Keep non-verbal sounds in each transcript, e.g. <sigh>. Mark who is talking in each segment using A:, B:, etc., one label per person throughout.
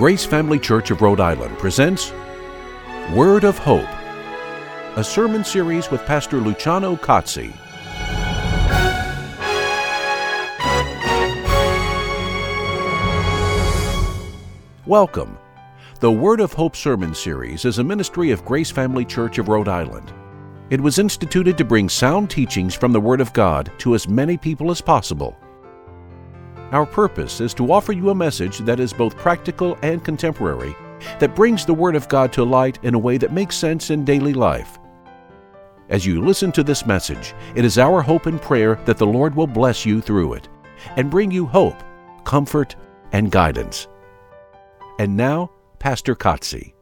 A: Grace Family Church of Rhode Island presents Word of Hope, a sermon series with Pastor Luciano Cozzi. Welcome. The Word of Hope sermon series is a ministry of Grace Family Church of Rhode Island. It was instituted to bring sound teachings from the Word of God to as many people as possible. Our purpose is to offer you a message that is both practical and contemporary, that brings the Word of God to light in a way that makes sense in daily life. As you listen to this message, it is our hope and prayer that the Lord will bless you through it and bring you hope, comfort, and guidance. And now, Pastor Cozzi.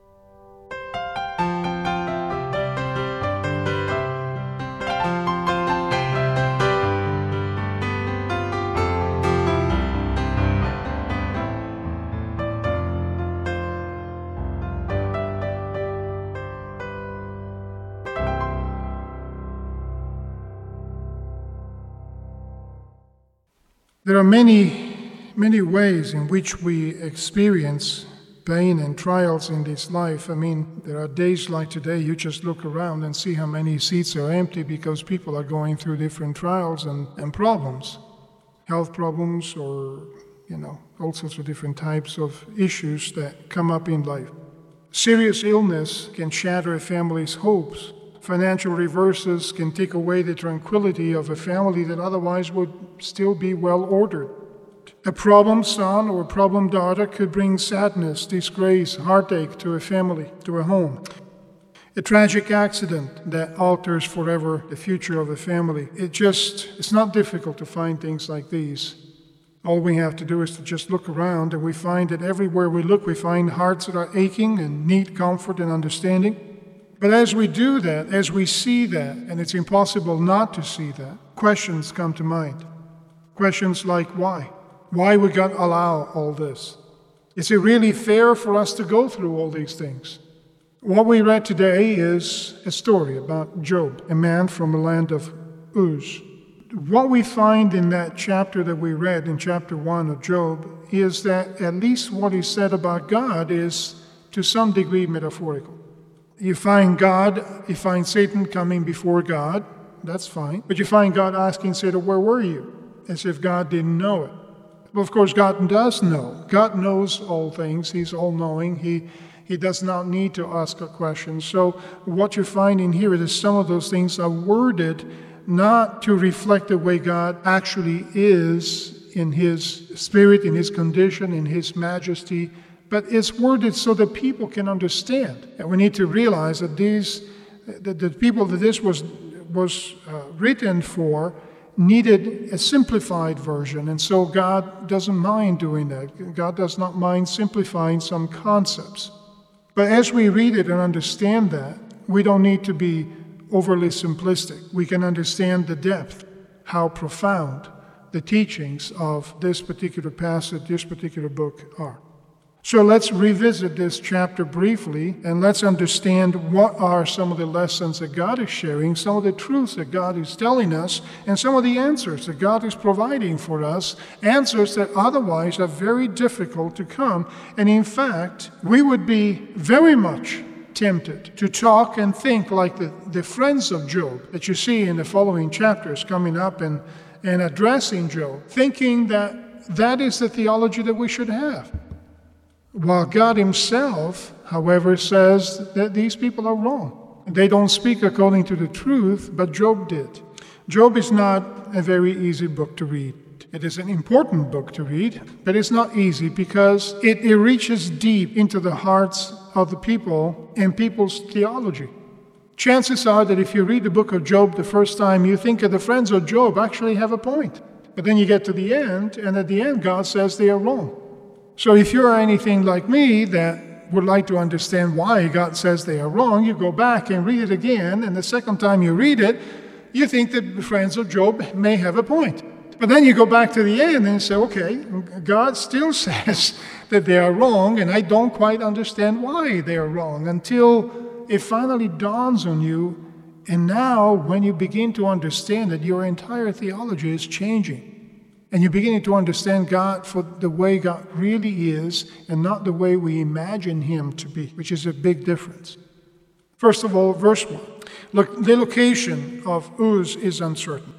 B: There are many, many ways in which we experience pain and trials in this life. I mean, there are days like today, you just look around and see how many seats are empty because people are going through different trials and, and problems health problems, or, you know, all sorts of different types of issues that come up in life. Serious illness can shatter a family's hopes. Financial reverses can take away the tranquility of a family that otherwise would still be well ordered. A problem son or problem daughter could bring sadness, disgrace, heartache to a family, to a home. A tragic accident that alters forever the future of a family. It just, it's not difficult to find things like these. All we have to do is to just look around, and we find that everywhere we look, we find hearts that are aching and need comfort and understanding. But as we do that, as we see that, and it's impossible not to see that, questions come to mind. Questions like why? Why would God allow all this? Is it really fair for us to go through all these things? What we read today is a story about Job, a man from the land of Uz. What we find in that chapter that we read in chapter 1 of Job is that at least what he said about God is to some degree metaphorical. You find God, you find Satan coming before God, that's fine. But you find God asking Satan, Where were you? As if God didn't know it. Well, of course, God does know. God knows all things, He's all knowing. He, he does not need to ask a question. So, what you find in here is some of those things are worded not to reflect the way God actually is in His spirit, in His condition, in His majesty but it's worded so that people can understand. And we need to realize that these, that the people that this was was uh, written for, needed a simplified version, and so God doesn't mind doing that. God does not mind simplifying some concepts. But as we read it and understand that, we don't need to be overly simplistic. We can understand the depth, how profound the teachings of this particular passage, this particular book are. So let's revisit this chapter briefly and let's understand what are some of the lessons that God is sharing, some of the truths that God is telling us, and some of the answers that God is providing for us, answers that otherwise are very difficult to come. And in fact, we would be very much tempted to talk and think like the, the friends of Job that you see in the following chapters coming up and, and addressing Job, thinking that that is the theology that we should have. While God Himself, however, says that these people are wrong. They don't speak according to the truth, but Job did. Job is not a very easy book to read. It is an important book to read, but it's not easy because it, it reaches deep into the hearts of the people and people's theology. Chances are that if you read the book of Job the first time, you think that the friends of Job actually have a point. But then you get to the end, and at the end, God says they are wrong. So if you're anything like me that would like to understand why God says they are wrong, you go back and read it again, and the second time you read it, you think that the friends of Job may have a point. But then you go back to the end and say, okay, God still <laughs> says that they are wrong, and I don't quite understand why they are wrong until it finally dawns on you. And now, when you begin to understand that your entire theology is changing, And you're beginning to understand God for the way God really is and not the way we imagine Him to be, which is a big difference. First of all, verse 1. Look, the location of Uz is uncertain.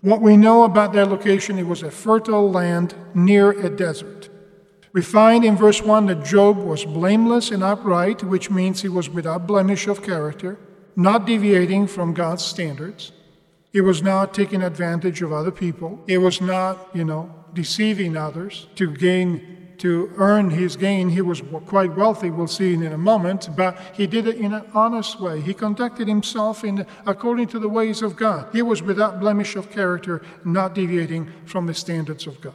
B: What we know about their location, it was a fertile land near a desert. We find in verse 1 that Job was blameless and upright, which means he was without blemish of character, not deviating from God's standards. He was not taking advantage of other people. He was not, you know, deceiving others to gain, to earn his gain. He was quite wealthy, we'll see in a moment, but he did it in an honest way. He conducted himself in, according to the ways of God. He was without blemish of character, not deviating from the standards of God.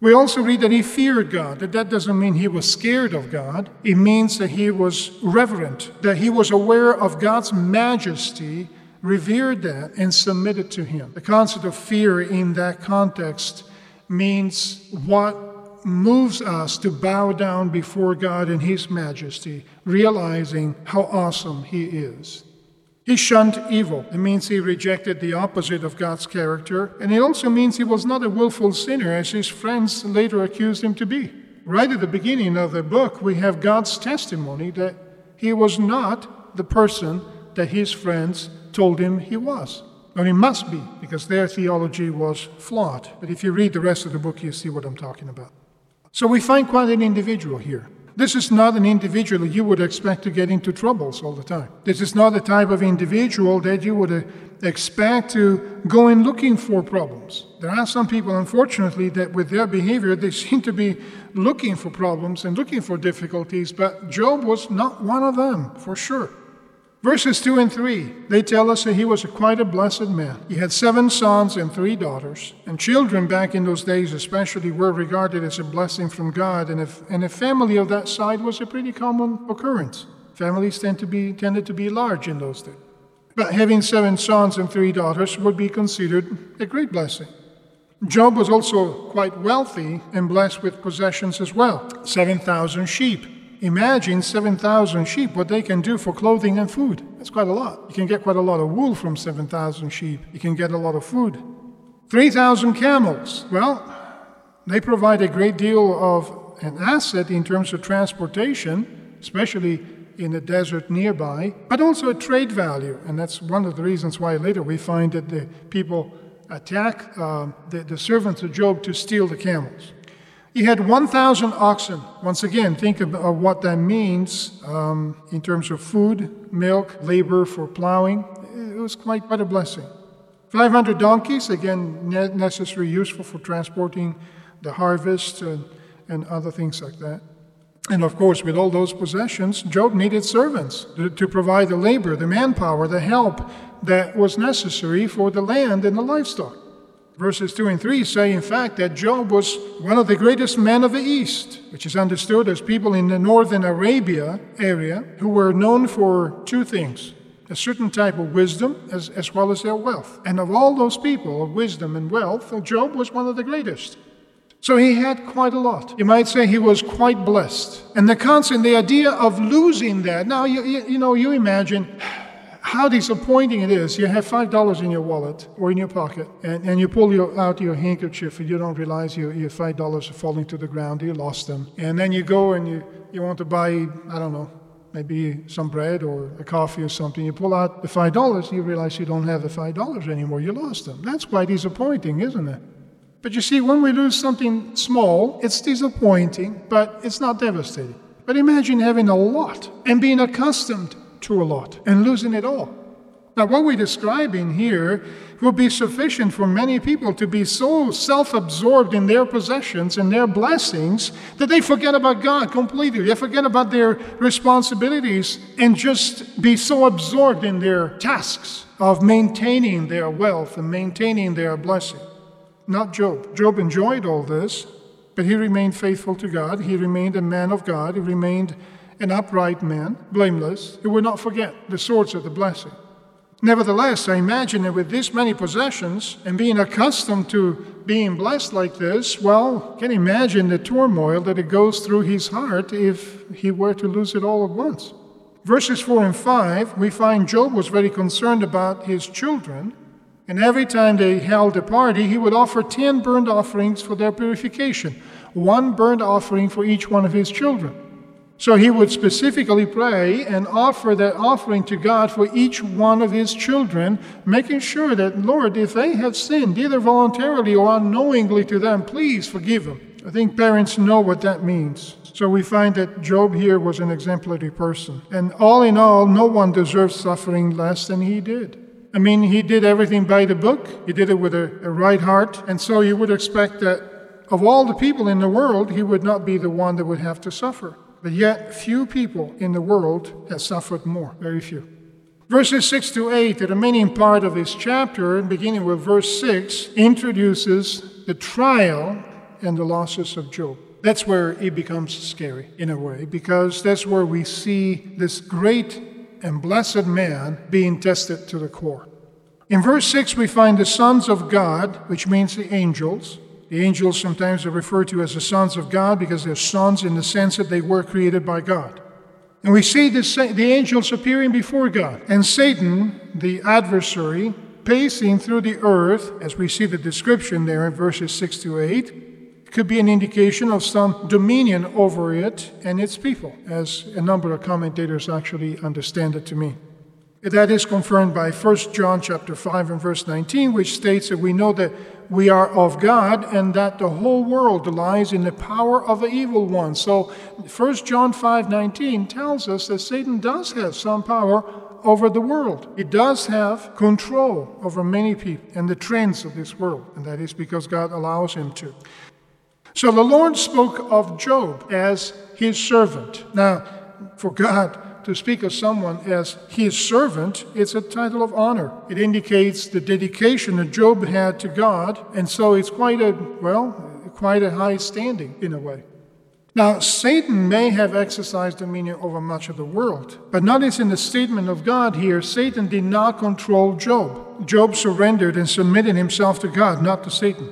B: We also read that he feared God, that that doesn't mean he was scared of God. It means that he was reverent, that he was aware of God's majesty revered that and submitted to him. The concept of fear in that context means what moves us to bow down before God in his majesty, realizing how awesome he is. He shunned evil. It means he rejected the opposite of God's character, and it also means he was not a willful sinner, as his friends later accused him to be. Right at the beginning of the book, we have God's testimony that he was not the person that his friends told him he was. Or he must be, because their theology was flawed. But if you read the rest of the book, you see what I'm talking about. So we find quite an individual here. This is not an individual you would expect to get into troubles all the time. This is not the type of individual that you would uh, expect to go in looking for problems. There are some people, unfortunately, that with their behavior, they <laughs> seem to be looking for problems and looking for difficulties, but Job was not one of them, for sure. Verses 2 and 3, they tell us that he was a quite a blessed man. He had seven sons and three daughters, and children back in those days, especially, were regarded as a blessing from God, and, and a family of that side was a pretty common occurrence. Families tend to be, tended to be large in those days. But having seven sons and three daughters would be considered a great blessing. Job was also quite wealthy and blessed with possessions as well 7,000 sheep imagine 7,000 sheep, what they can do for clothing and food. That's quite a lot. You can get quite a lot of wool from 7,000 sheep. You can get a lot of food. 3,000 camels. Well, they provide a great deal of an asset in terms of transportation, especially in the desert nearby, but also a trade value. And that's one of the reasons why later we find that the people attack uh, the, the servants of Job to steal the camels. He had 1,000 oxen. Once again, think of, what that means um, in terms of food, milk, labor for plowing. It was quite, quite a blessing. 500 donkeys, again, necessary, useful for transporting the harvest and, and other things like that. And of course, with all those possessions, Job needed servants to, to provide the labor, the manpower, the help that was necessary for the land and the livestock. Verses 2 and 3 say, in fact, that Job was one of the greatest men of the East, which is understood as people in the northern Arabia area who were known for two things a certain type of wisdom as, as well as their wealth. And of all those people of wisdom and wealth, Job was one of the greatest. So he had quite a lot. You might say he was quite blessed. And the concept, the idea of losing that, now you, you, you know, you imagine how disappointing it is. You have $5 in your wallet or in your pocket, and, and you pull your, out your handkerchief and you don't realize your, your $5 are falling to the ground. You lost them. And then you go and you, you want to buy, I don't know, maybe some bread or a coffee or something. You pull out the $5, you realize you don't have the $5 anymore. You lost them. That's quite disappointing, isn't it? But you see, when we lose something small, it's disappointing, but it's not devastating. But imagine having a lot and being accustomed to a lot and losing it all. Now, what we're describing here will be sufficient for many people to be so self absorbed in their possessions and their blessings that they forget about God completely. They forget about their responsibilities and just be so absorbed in their tasks of maintaining their wealth and maintaining their blessing. Not Job. Job enjoyed all this, but he remained faithful to God. He remained a man of God. He remained an upright man, blameless, who would not forget the source of the blessing. Nevertheless, I imagine that with this many possessions and being accustomed to being blessed like this, well, can imagine the turmoil that it goes through his heart if he were to lose it all at once. Verses 4 and 5, we find Job was very concerned about his children And every time they held a party, he would offer 10 burnt offerings for their purification, one burnt offering for each one of his children. So he would specifically pray and offer that offering to God for each one of his children, making sure that, Lord, if they have sinned, either voluntarily or unknowingly to them, please forgive them. I think parents know what that means. So we find that Job here was an exemplary person. And all in all, no one deserves suffering less than he did. I mean, he did everything by the book, he did it with a, a right heart, and so you would expect that of all the people in the world, he would not be the one that would have to suffer. But yet, few people in the world have suffered more, very few. Verses 6 to 8, the remaining part of this chapter, beginning with verse 6, introduces the trial and the losses of Job. That's where it becomes scary, in a way, because that's where we see this great and blessed man being tested to the core. In verse 6, we find the sons of God, which means the angels. The angels sometimes are referred to as the sons of God because they're sons in the sense that they were created by God. And we see the, the angels appearing before God, and Satan, the adversary, pacing through the earth, as we see the description there in verses 6 to 8, could be an indication of some dominion over it and its people, as a number of commentators actually understand it to mean. That is confirmed by 1 John chapter 5 and verse 19, which states that we know that we are of God and that the whole world lies in the power of the evil one. So 1 John 5:19 tells us that Satan does have some power over the world. He does have control over many people and the trends of this world, and that is because God allows him to. So the Lord spoke of Job as his servant. Now, for God to speak of someone as his servant, it's a title of honor. It indicates the dedication that Job had to God, and so it's quite a, well, quite a high standing in a way. Now, Satan may have exercised dominion over much of the world, but notice in the statement of God here, Satan did not control Job. Job surrendered and submitted himself to God, not to Satan.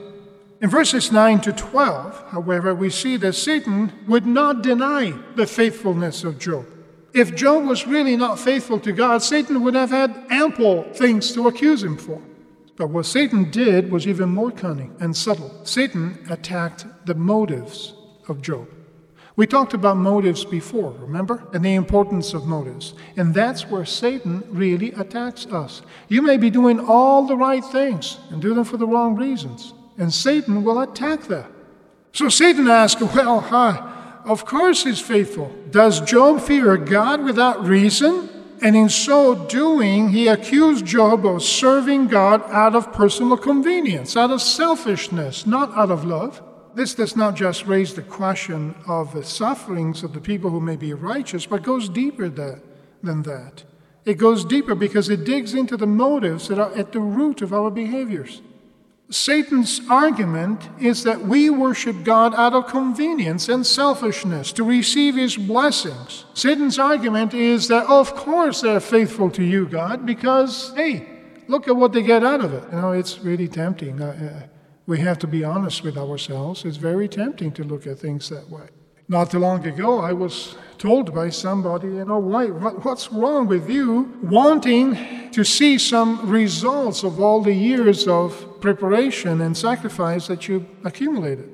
B: In verses 9 to 12, however, we see that Satan would not deny the faithfulness of Job. If Job was really not faithful to God, Satan would have had ample things to accuse him for. But what Satan did was even more cunning and subtle. Satan attacked the motives of Job. We talked about motives before, remember? And the importance of motives. And that's where Satan really attacks us. You may be doing all the right things and do them for the wrong reasons and Satan will attack that. So Satan asks, Well, huh, of course he's faithful. Does Job fear God without reason? And in so doing, he accused Job of serving God out of personal convenience, out of selfishness, not out of love. This does not just raise the question of the sufferings of the people who may be righteous, but goes deeper than that. It goes deeper because it digs into the motives that are at the root of our behaviors. Satan's argument is that we worship God out of convenience and selfishness to receive his blessings. Satan's argument is that, of course, they're faithful to you, God, because, hey, look at what they get out of it. You know, it's really tempting. Uh, uh, we have to be honest with ourselves. It's very tempting to look at things that way. Not too long ago, I was told by somebody, you know, why, what, what's wrong with you wanting to see some results of all the years of preparation and sacrifice that you accumulated?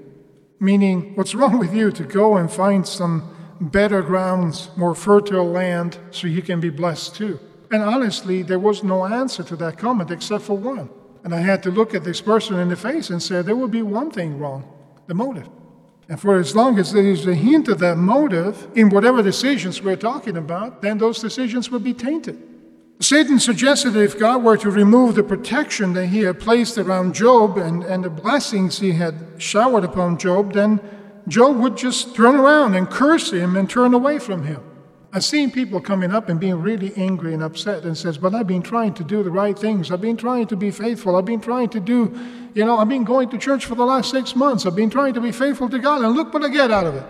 B: Meaning, what's wrong with you to go and find some better grounds, more fertile land, so you can be blessed too? And honestly, there was no answer to that comment except for one. And I had to look at this person in the face and say, there would be one thing wrong the motive. And for as long as there is a hint of that motive in whatever decisions we're talking about, then those decisions will be tainted. Satan suggested that if God were to remove the protection that he had placed around Job and, and the blessings he had showered upon Job, then Job would just turn around and curse him and turn away from him. I've seen people coming up and being really angry and upset and says, But I've been trying to do the right things. I've been trying to be faithful. I've been trying to do, you know, I've been going to church for the last six months. I've been trying to be faithful to God, and look what I get out of it.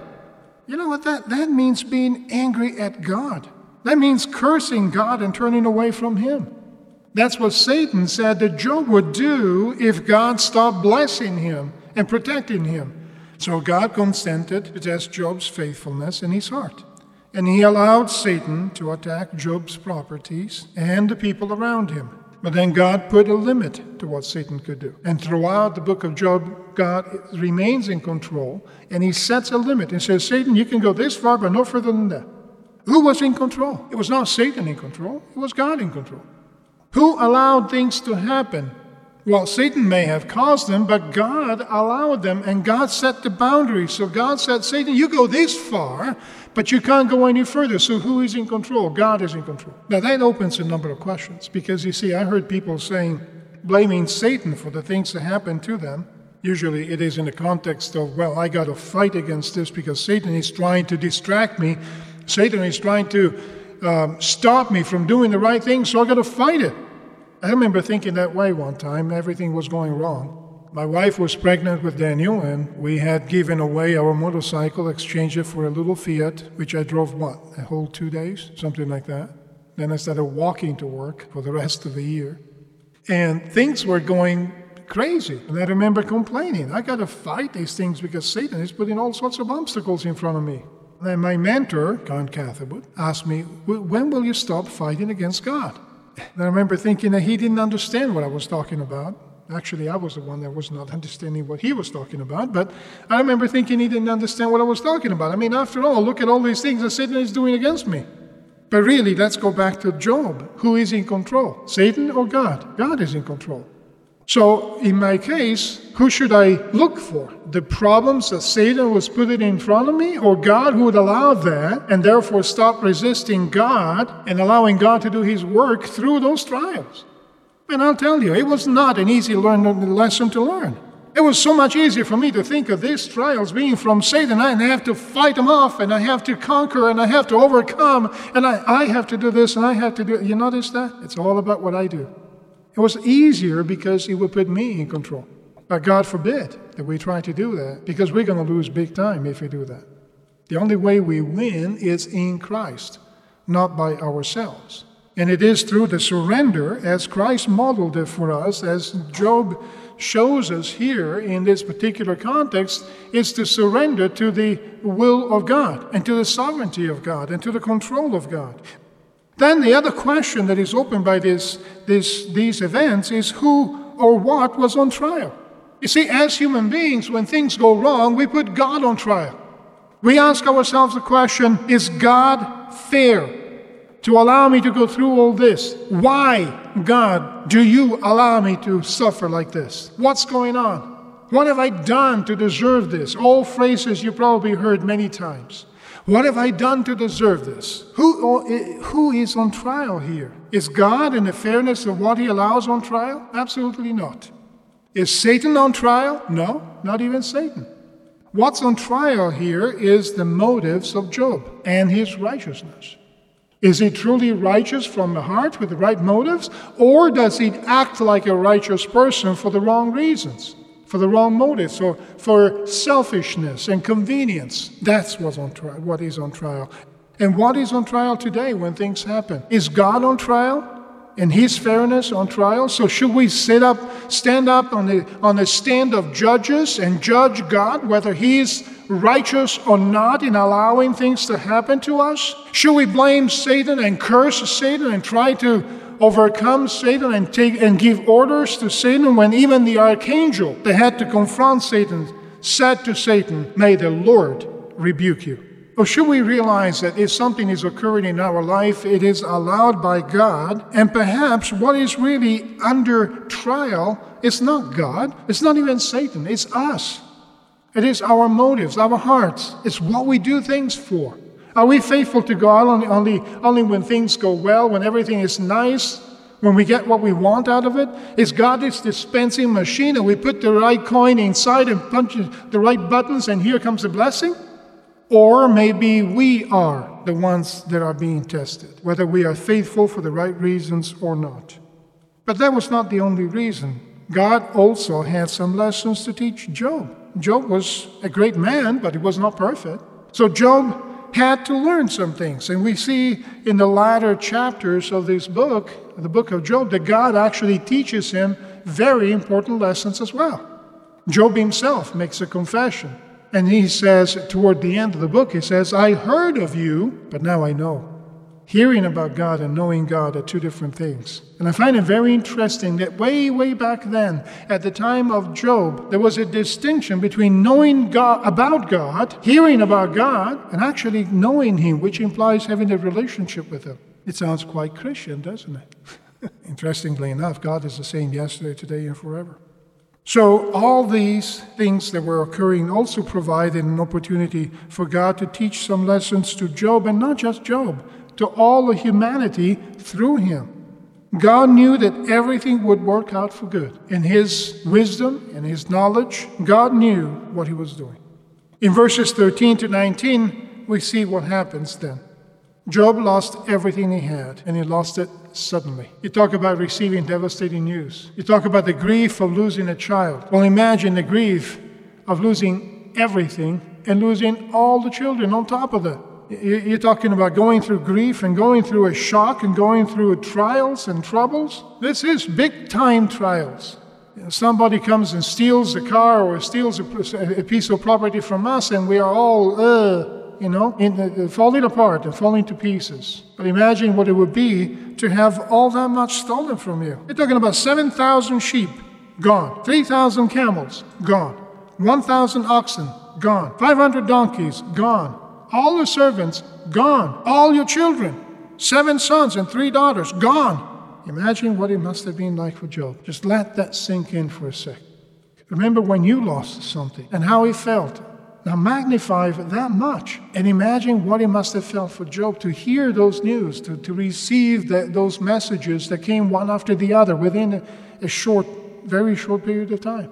B: You know what that that means being angry at God. That means cursing God and turning away from Him. That's what Satan said that Job would do if God stopped blessing him and protecting him. So God consented to test Job's faithfulness in his heart. And he allowed Satan to attack Job's properties and the people around him. But then God put a limit to what Satan could do. And throughout the book of Job, God remains in control and he sets a limit and says, Satan, you can go this far, but no further than that. Who was in control? It was not Satan in control, it was God in control. Who allowed things to happen? Well, Satan may have caused them, but God allowed them, and God set the boundaries. So God said, Satan, you go this far, but you can't go any further. So who is in control? God is in control. Now that opens a number of questions because you see, I heard people saying, blaming Satan for the things that happen to them. Usually it is in the context of, well, I got to fight against this because Satan is trying to distract me. Satan is trying to um, stop me from doing the right thing, so I got to fight it. I remember thinking that way one time. Everything was going wrong. My wife was pregnant with Daniel, and we had given away our motorcycle, exchanged it for a little Fiat, which I drove what, a whole two days? Something like that. Then I started walking to work for the rest of the year. And things were going crazy. And I remember complaining, I got to fight these things because Satan is putting all sorts of obstacles in front of me. And my mentor, Count Catherwood, asked me, When will you stop fighting against God? And I remember thinking that he didn't understand what I was talking about. Actually, I was the one that was not understanding what he was talking about, but I remember thinking he didn't understand what I was talking about. I mean, after all, look at all these things that Satan is doing against me. But really, let's go back to Job. Who is in control? Satan or God? God is in control. So, in my case, who should I look for? The problems that Satan was putting in front of me, or God who would allow that and therefore stop resisting God and allowing God to do his work through those trials? And I'll tell you, it was not an easy learn, lesson to learn. It was so much easier for me to think of these trials being from Satan, and I have to fight them off, and I have to conquer, and I have to overcome, and I, I have to do this, and I have to do. You notice that? It's all about what I do. It was easier because it would put me in control. But God forbid that we try to do that because we're going to lose big time if we do that. The only way we win is in Christ, not by ourselves. And it is through the surrender, as Christ modeled it for us, as Job shows us here in this particular context, is to surrender to the will of God and to the sovereignty of God and to the control of God. Then the other question that is opened by this, this, these events is who or what was on trial. You see, as human beings, when things go wrong, we put God on trial. We ask ourselves the question Is God fair to allow me to go through all this? Why, God, do you allow me to suffer like this? What's going on? What have I done to deserve this? All phrases you probably heard many times. What have I done to deserve this? Who, who is on trial here? Is God in the fairness of what he allows on trial? Absolutely not. Is Satan on trial? No, not even Satan. What's on trial here is the motives of Job and his righteousness. Is he truly righteous from the heart with the right motives, or does he act like a righteous person for the wrong reasons? For the wrong motives or for selfishness and convenience. That's what's on trial, what is on trial. And what is on trial today when things happen? Is God on trial? And his fairness on trial? So should we sit up, stand up on the on the stand of judges and judge God whether he's righteous or not in allowing things to happen to us? Should we blame Satan and curse Satan and try to overcome Satan and take and give orders to Satan when even the archangel that had to confront Satan said to Satan, May the Lord rebuke you. Or should we realize that if something is occurring in our life, it is allowed by God, and perhaps what is really under trial is not God, it's not even Satan, it's us. It is our motives, our hearts, it's what we do things for. Are we faithful to God only, only, only when things go well, when everything is nice, when we get what we want out of it? Is God this dispensing machine and we put the right coin inside and punch the right buttons and here comes the blessing? Or maybe we are the ones that are being tested, whether we are faithful for the right reasons or not. But that was not the only reason. God also had some lessons to teach Job. Job was a great man, but he was not perfect. So Job had to learn some things. And we see in the latter chapters of this book, the book of Job, that God actually teaches him very important lessons as well. Job himself makes a confession. And he says, toward the end of the book, he says, I heard of you, but now I know. Hearing about God and knowing God are two different things. And I find it very interesting that way, way back then, at the time of Job, there was a distinction between knowing God about God, hearing about God, and actually knowing Him, which implies having a relationship with Him. It sounds quite Christian, doesn't it? <laughs> Interestingly enough, God is the same yesterday, today, and forever. So, all these things that were occurring also provided an opportunity for God to teach some lessons to Job, and not just Job, to all of humanity through him. God knew that everything would work out for good. In His wisdom and His knowledge, God knew what He was doing. In verses 13 to 19, we see what happens then. Job lost everything he had, and he lost it suddenly. You talk about receiving devastating news. You talk about the grief of losing a child. Well, imagine the grief of losing everything and losing all the children on top of that. You're talking about going through grief and going through a shock and going through trials and troubles. This is big time trials. Somebody comes and steals a car or steals a piece of property from us, and we are all, uh, you know, the, falling apart and falling to pieces. But imagine what it would be to have all that much stolen from you. You're talking about 7,000 sheep gone, 3,000 camels gone, 1,000 oxen gone, 500 donkeys gone, all the servants gone, all your children, seven sons and three daughters gone. Imagine what it must have been like for Job. Just let that sink in for a sec. Remember when you lost something and how he felt now magnify that much and imagine what it must have felt for Job to hear those news, to, to receive the, those messages that came one after the other within a, a short, very short period of time.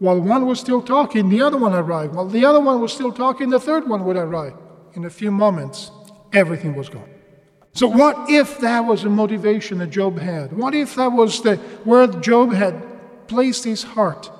B: While one was still talking, the other one arrived. While the other one was still talking, the third one would arrive. In a few moments, everything was gone. So, what if that was a motivation that Job had? What if that was the, where Job had placed his heart?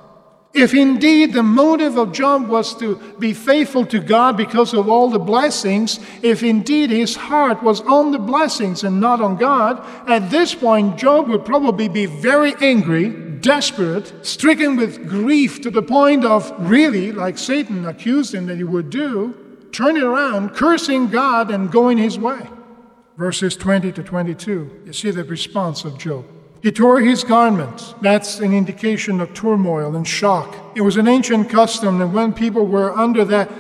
B: If indeed the motive of Job was to be faithful to God because of all the blessings, if indeed his heart was on the blessings and not on God, at this point Job would probably be very angry, desperate, stricken with grief to the point of really, like Satan accused him that he would do, turning around, cursing God, and going his way. Verses 20 to 22, you see the response of Job. He tore his garments. That's an indication of turmoil and shock. It was an ancient custom that when people were under that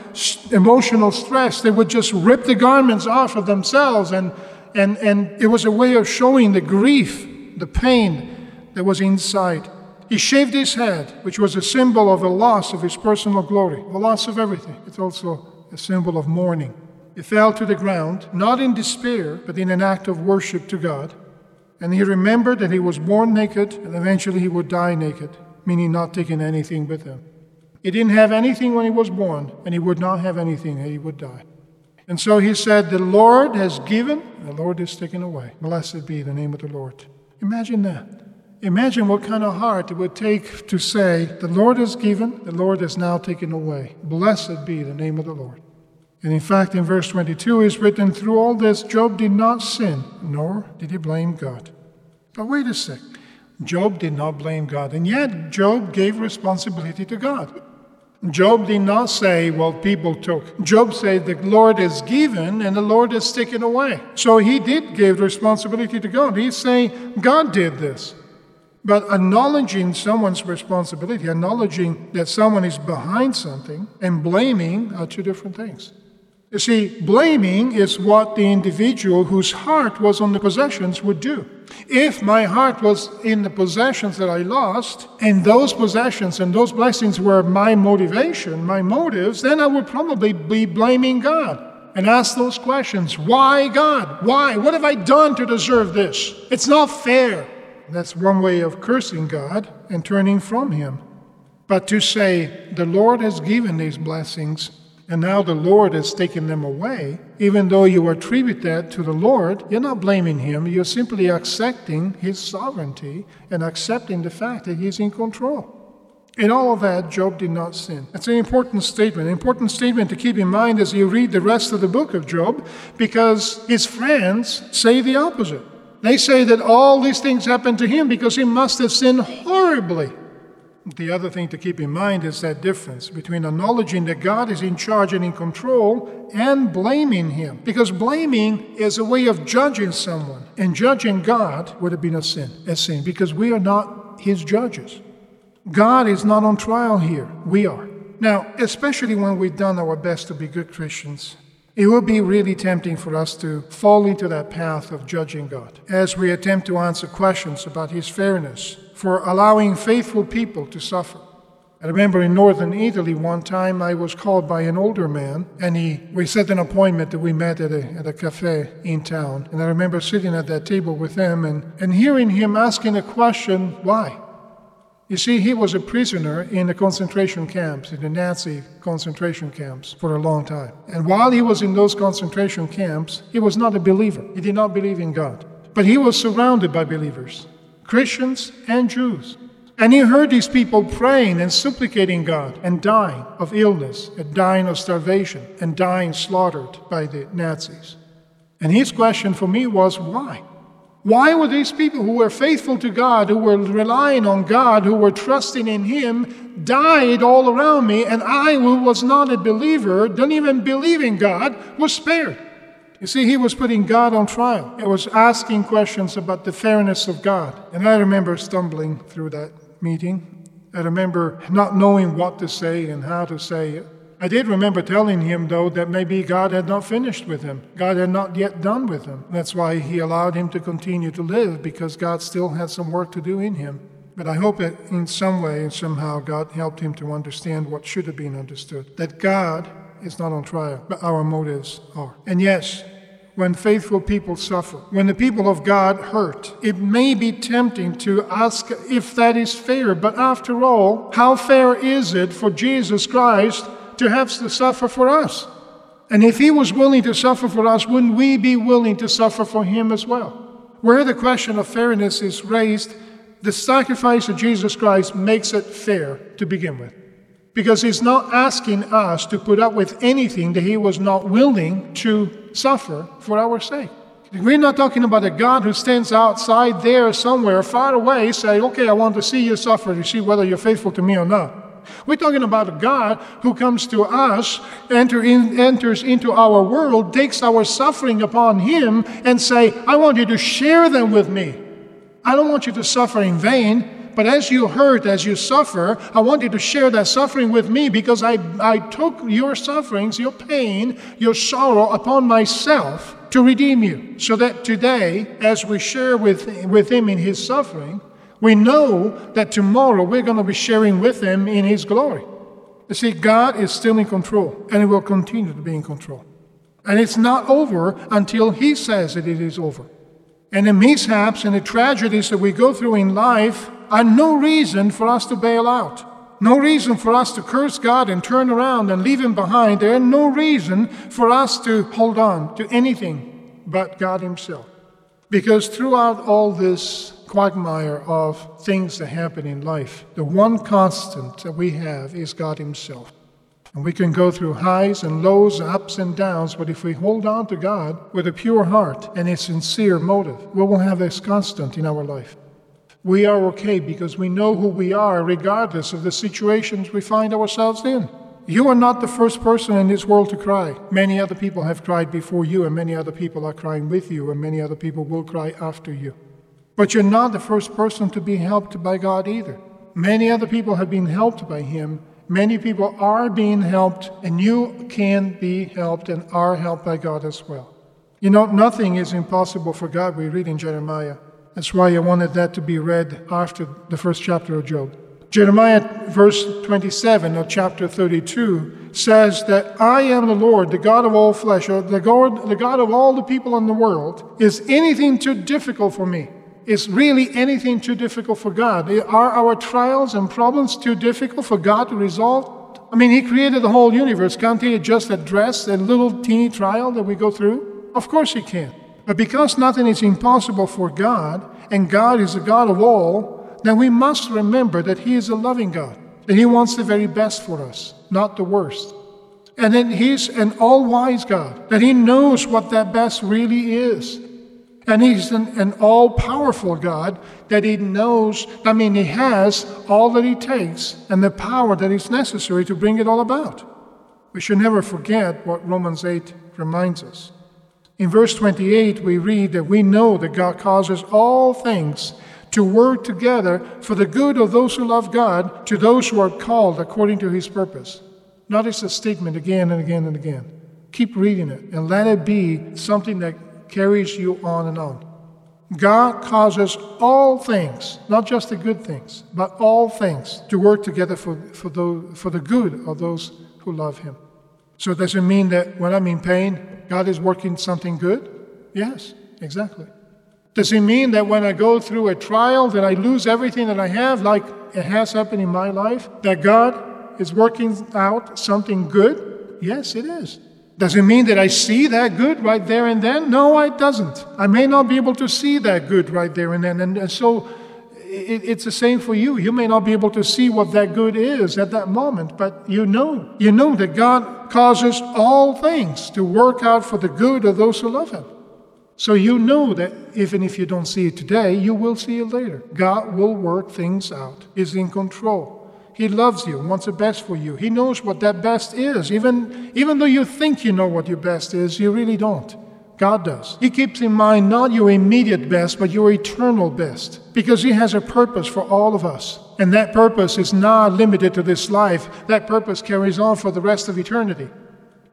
B: emotional stress, they would just rip the garments off of themselves. And, and, and it was a way of showing the grief, the pain that was inside. He shaved his head, which was a symbol of the loss of his personal glory, the loss of everything. It's also a symbol of mourning. He fell to the ground, not in despair, but in an act of worship to God. And he remembered that he was born naked and eventually he would die naked, meaning not taking anything with him. He didn't have anything when he was born, and he would not have anything when he would die. And so he said, The Lord has given, the Lord has taken away. Blessed be the name of the Lord. Imagine that. Imagine what kind of heart it would take to say, The Lord has given, the Lord has now taken away. Blessed be the name of the Lord. And in fact, in verse 22 is written, Through all this, Job did not sin, nor did he blame God. But wait a sec. Job did not blame God, and yet Job gave responsibility to God. Job did not say, Well, people took. Job said, The Lord has given and the Lord has taken away. So he did give responsibility to God. He's saying, God did this. But acknowledging someone's responsibility, acknowledging that someone is behind something, and blaming are two different things. You see, blaming is what the individual whose heart was on the possessions would do. If my heart was in the possessions that I lost, and those possessions and those blessings were my motivation, my motives, then I would probably be blaming God and ask those questions. Why, God? Why? What have I done to deserve this? It's not fair. That's one way of cursing God and turning from Him. But to say, the Lord has given these blessings, and now the Lord has taken them away, even though you attribute that to the Lord, you're not blaming Him. You're simply accepting His sovereignty and accepting the fact that He's in control. In all of that, Job did not sin. That's an important statement, an important statement to keep in mind as you read the rest of the book of Job, because his friends say the opposite. They say that all these things happened to him because he must have sinned horribly. The other thing to keep in mind is that difference between acknowledging that God is in charge and in control and blaming Him. Because blaming is a way of judging someone, and judging God would have been a sin, a sin, because we are not His judges. God is not on trial here, we are. Now, especially when we've done our best to be good Christians, it would be really tempting for us to fall into that path of judging God as we attempt to answer questions about His fairness for allowing faithful people to suffer. I remember in northern Italy one time I was called by an older man and he we set an appointment that we met at a, at a cafe in town. And I remember sitting at that table with him and, and hearing him asking a question, why? You see, he was a prisoner in the concentration camps, in the Nazi concentration camps, for a long time. And while he was in those concentration camps, he was not a believer. He did not believe in God. But he was surrounded by believers. Christians and Jews. And he heard these people praying and supplicating God and dying of illness, and dying of starvation, and dying slaughtered by the Nazis. And his question for me was why? Why were these people who were faithful to God, who were relying on God, who were trusting in Him, died all around me, and I, who was not a believer, don't even believe in God, was spared? You see, he was putting God on trial. He was asking questions about the fairness of God. And I remember stumbling through that meeting. I remember not knowing what to say and how to say it. I did remember telling him, though, that maybe God had not finished with him. God had not yet done with him. That's why he allowed him to continue to live, because God still had some work to do in him. But I hope that in some way, and somehow, God helped him to understand what should have been understood that God is not on trial, but our motives are. And yes, when faithful people suffer, when the people of God hurt. It may be tempting to ask if that is fair, but after all, how fair is it for Jesus Christ to have to suffer for us? And if he was willing to suffer for us, wouldn't we be willing to suffer for him as well? Where the question of fairness is raised, the sacrifice of Jesus Christ makes it fair to begin with because he's not asking us to put up with anything that he was not willing to suffer for our sake. We're not talking about a God who stands outside there somewhere far away saying, Okay, I want to see you suffer to see whether you're faithful to me or not. We're talking about God who comes to us, enter in, enters into our world, takes our suffering upon him, and say, I want you to share them with me. I don't want you to suffer in vain. But as you hurt, as you suffer, I want you to share that suffering with me because I, I took your sufferings, your pain, your sorrow upon myself to redeem you. So that today, as we share with, with Him in His suffering, we know that tomorrow we're going to be sharing with Him in His glory. You see, God is still in control and He will continue to be in control. And it's not over until He says that it is over. And the mishaps and the tragedies that we go through in life are no reason for us to bail out. No reason for us to curse God and turn around and leave Him behind. There is no reason for us to hold on to anything but God Himself. Because throughout all this quagmire of things that happen in life, the one constant that we have is God Himself. And we can go through highs and lows, ups and downs, but if we hold on to God with a pure heart and a sincere motive, we will have this constant in our life. We are okay because we know who we are, regardless of the situations we find ourselves in. You are not the first person in this world to cry. Many other people have cried before you, and many other people are crying with you, and many other people will cry after you. But you're not the first person to be helped by God either. Many other people have been helped by Him, Many people are being helped, and you can be helped and are helped by God as well. You know, nothing is impossible for God, we read in Jeremiah. That's why I wanted that to be read after the first chapter of Job. Jeremiah, verse 27 of chapter 32, says that I am the Lord, the God of all flesh, or the God, the God of all the people in the world. Is anything too difficult for me? Is really anything too difficult for God? Are our trials and problems too difficult for God to resolve? I mean, He created the whole universe. Can't He just address a little teeny trial that we go through? Of course He can. But because nothing is impossible for God, and God is the God of all, then we must remember that He is a loving God, that He wants the very best for us, not the worst. And that He's an all wise God, that He knows what that best really is. And he's an, an all powerful God that he knows, I mean, he has all that he takes and the power that is necessary to bring it all about. We should never forget what Romans 8 reminds us. In verse 28, we read that we know that God causes all things to work together for the good of those who love God, to those who are called according to his purpose. Notice the statement again and again and again. Keep reading it and let it be something that carries you on and on. God causes all things, not just the good things, but all things to work together for, for, those, for the good of those who love Him. So, does it mean that when I'm in pain, God is working something good? Yes, exactly. Does it mean that when I go through a trial, that I lose everything that I have, like it has happened in my life, that God is working out something good? Yes, it is. Does it mean that I see that good right there and then? No, it doesn't. I may not be able to see that good right there and then. And, and so it, it's the same for you. You may not be able to see what that good is at that moment, but you know. You know that God causes all things to work out for the good of those who love Him. So you know that even if you don't see it today, you will see it later. God will work things out, He's in control. He loves you, wants the best for you. He knows what that best is. Even, even though you think you know what your best is, you really don't. God does. He keeps in mind not your immediate best, but your eternal best, because He has a purpose for all of us. And that purpose is not limited to this life, that purpose carries on for the rest of eternity.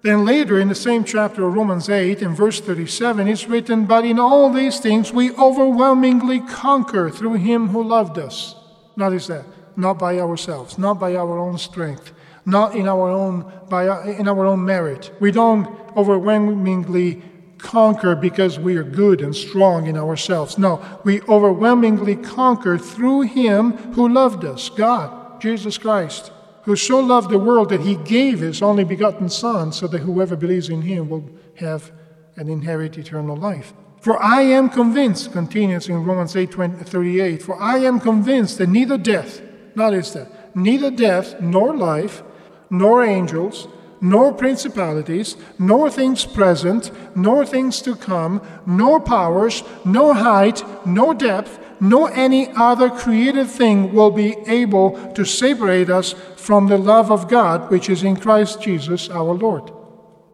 B: Then later in the same chapter of Romans 8, in verse 37, it's written, But in all these things we overwhelmingly conquer through Him who loved us. Notice that not by ourselves, not by our own strength, not in our own, by, in our own merit. We don't overwhelmingly conquer because we are good and strong in ourselves. No, we overwhelmingly conquer through Him who loved us, God, Jesus Christ, who so loved the world that He gave His only begotten Son so that whoever believes in Him will have and inherit eternal life. For I am convinced, continues in Romans 8 38, for I am convinced that neither death, Notice that. Neither death, nor life, nor angels, nor principalities, nor things present, nor things to come, nor powers, no height, no depth, nor any other created thing will be able to separate us from the love of God which is in Christ Jesus our Lord.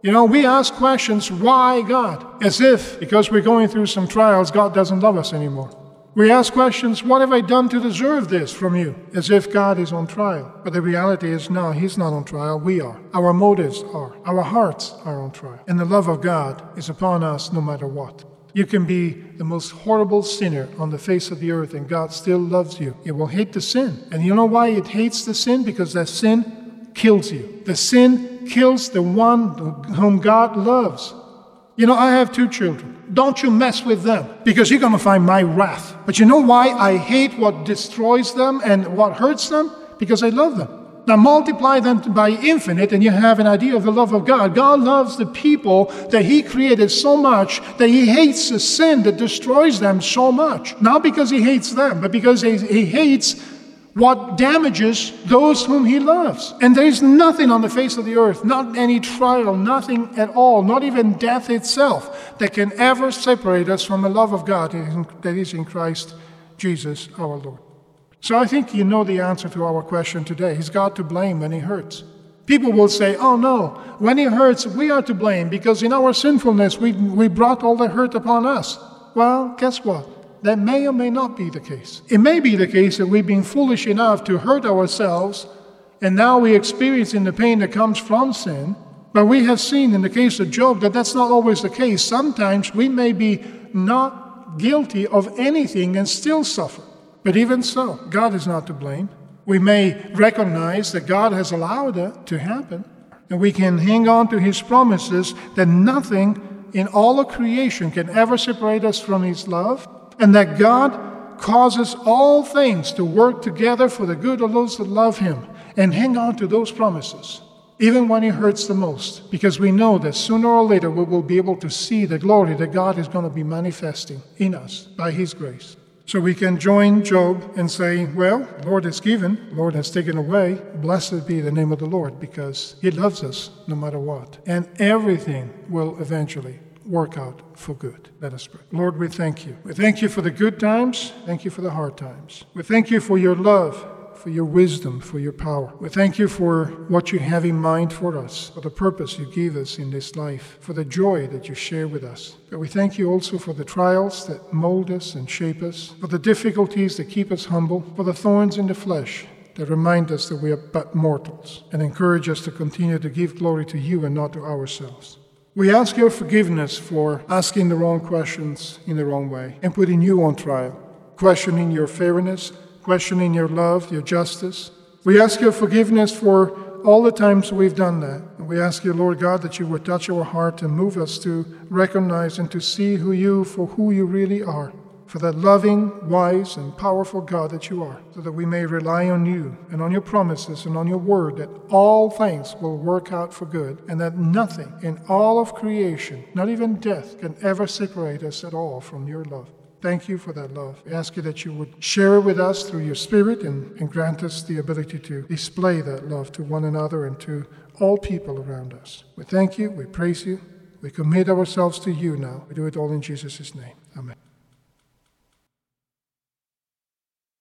B: You know, we ask questions, why God? As if, because we're going through some trials, God doesn't love us anymore. We ask questions, what have I done to deserve this from you? As if God is on trial. But the reality is, no, He's not on trial. We are. Our motives are. Our hearts are on trial. And the love of God is upon us no matter what. You can be the most horrible sinner on the face of the earth, and God still loves you. It will hate the sin. And you know why it hates the sin? Because that sin kills you. The sin kills the one whom God loves. You know, I have two children. Don't you mess with them because you're going to find my wrath. But you know why I hate what destroys them and what hurts them? Because I love them. Now multiply them by infinite, and you have an idea of the love of God. God loves the people that He created so much that He hates the sin that destroys them so much. Not because He hates them, but because He, he hates what damages those whom he loves. And there is nothing on the face of the earth, not any trial, nothing at all, not even death itself, that can ever separate us from the love of God that is in Christ Jesus our Lord. So I think you know the answer to our question today. He's God to blame when he hurts. People will say, oh no, when he hurts, we are to blame because in our sinfulness we, we brought all the hurt upon us. Well, guess what? That may or may not be the case. It may be the case that we've been foolish enough to hurt ourselves, and now we're experiencing the pain that comes from sin. But we have seen in the case of Job that that's not always the case. Sometimes we may be not guilty of anything and still suffer. But even so, God is not to blame. We may recognize that God has allowed it to happen, and we can hang on to His promises that nothing in all of creation can ever separate us from His love and that God causes all things to work together for the good of those that love Him, and hang on to those promises, even when it hurts the most, because we know that sooner or later we will be able to see the glory that God is going to be manifesting in us by His grace. So we can join Job and say, Well, Lord has given, Lord has taken away. Blessed be the name of the Lord, because He loves us no matter what. And everything will eventually work out for good. Let us pray. Lord, we thank you. We thank you for the good times. Thank you for the hard times. We thank you for your love for your wisdom, for your power. We thank you for what you have in mind for us, for the purpose you give us in this life, for the joy that you share with us. But we thank you also for the trials that mold us and shape us, for the difficulties that keep us humble, for the thorns in the flesh that remind us that we are but mortals and encourage us to continue to give glory to you and not to ourselves. We ask your forgiveness for asking the wrong questions in the wrong way and putting you on trial, questioning your fairness questioning your love, your justice. We ask your forgiveness for all the times we've done that. And we ask you, Lord God, that you would touch our heart and move us to recognize and to see who you for who you really are, for that loving, wise, and powerful God that you are, so that we may rely on you and on your promises and on your word that all things will work out for good, and that nothing in all of creation, not even death, can ever separate us at all from your love. Thank you for that love. We ask you that you would share it with us through your Spirit and, and grant us the ability to display that love to one another and to all people around us. We thank you. We praise you. We commit ourselves to you now. We do it all in Jesus' name.